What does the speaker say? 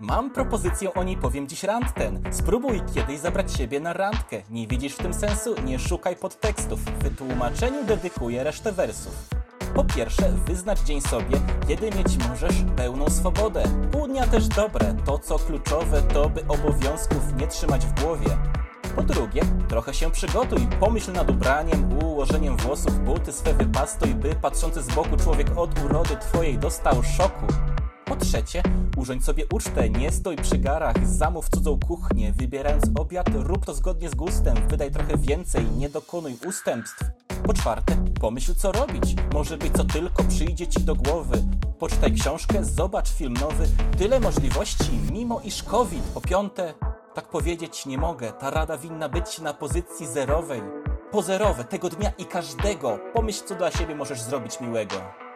Mam propozycję, o niej powiem dziś rant ten. Spróbuj kiedyś zabrać siebie na randkę. Nie widzisz w tym sensu? Nie szukaj podtekstów. W wytłumaczeniu dedykuję resztę wersów. Po pierwsze, wyznacz dzień sobie, kiedy mieć możesz pełną swobodę. Pół dnia też dobre, to co kluczowe, to by obowiązków nie trzymać w głowie. Po drugie, trochę się przygotuj, pomyśl nad ubraniem, ułożeniem włosów, buty swe wypastuj, by patrzący z boku człowiek od urody twojej dostał szoku. Trzecie, urządź sobie ucztę, nie stoj przy garach, zamów cudzą kuchnię, wybierając obiad, rób to zgodnie z gustem, wydaj trochę więcej, nie dokonuj ustępstw. Po czwarte, pomyśl co robić, może być co tylko przyjdzie ci do głowy. Poczytaj książkę, zobacz film nowy, tyle możliwości, mimo iż COVID. Po piąte, tak powiedzieć nie mogę, ta rada winna być na pozycji zerowej. Pozerowe tego dnia i każdego, pomyśl co dla siebie możesz zrobić miłego.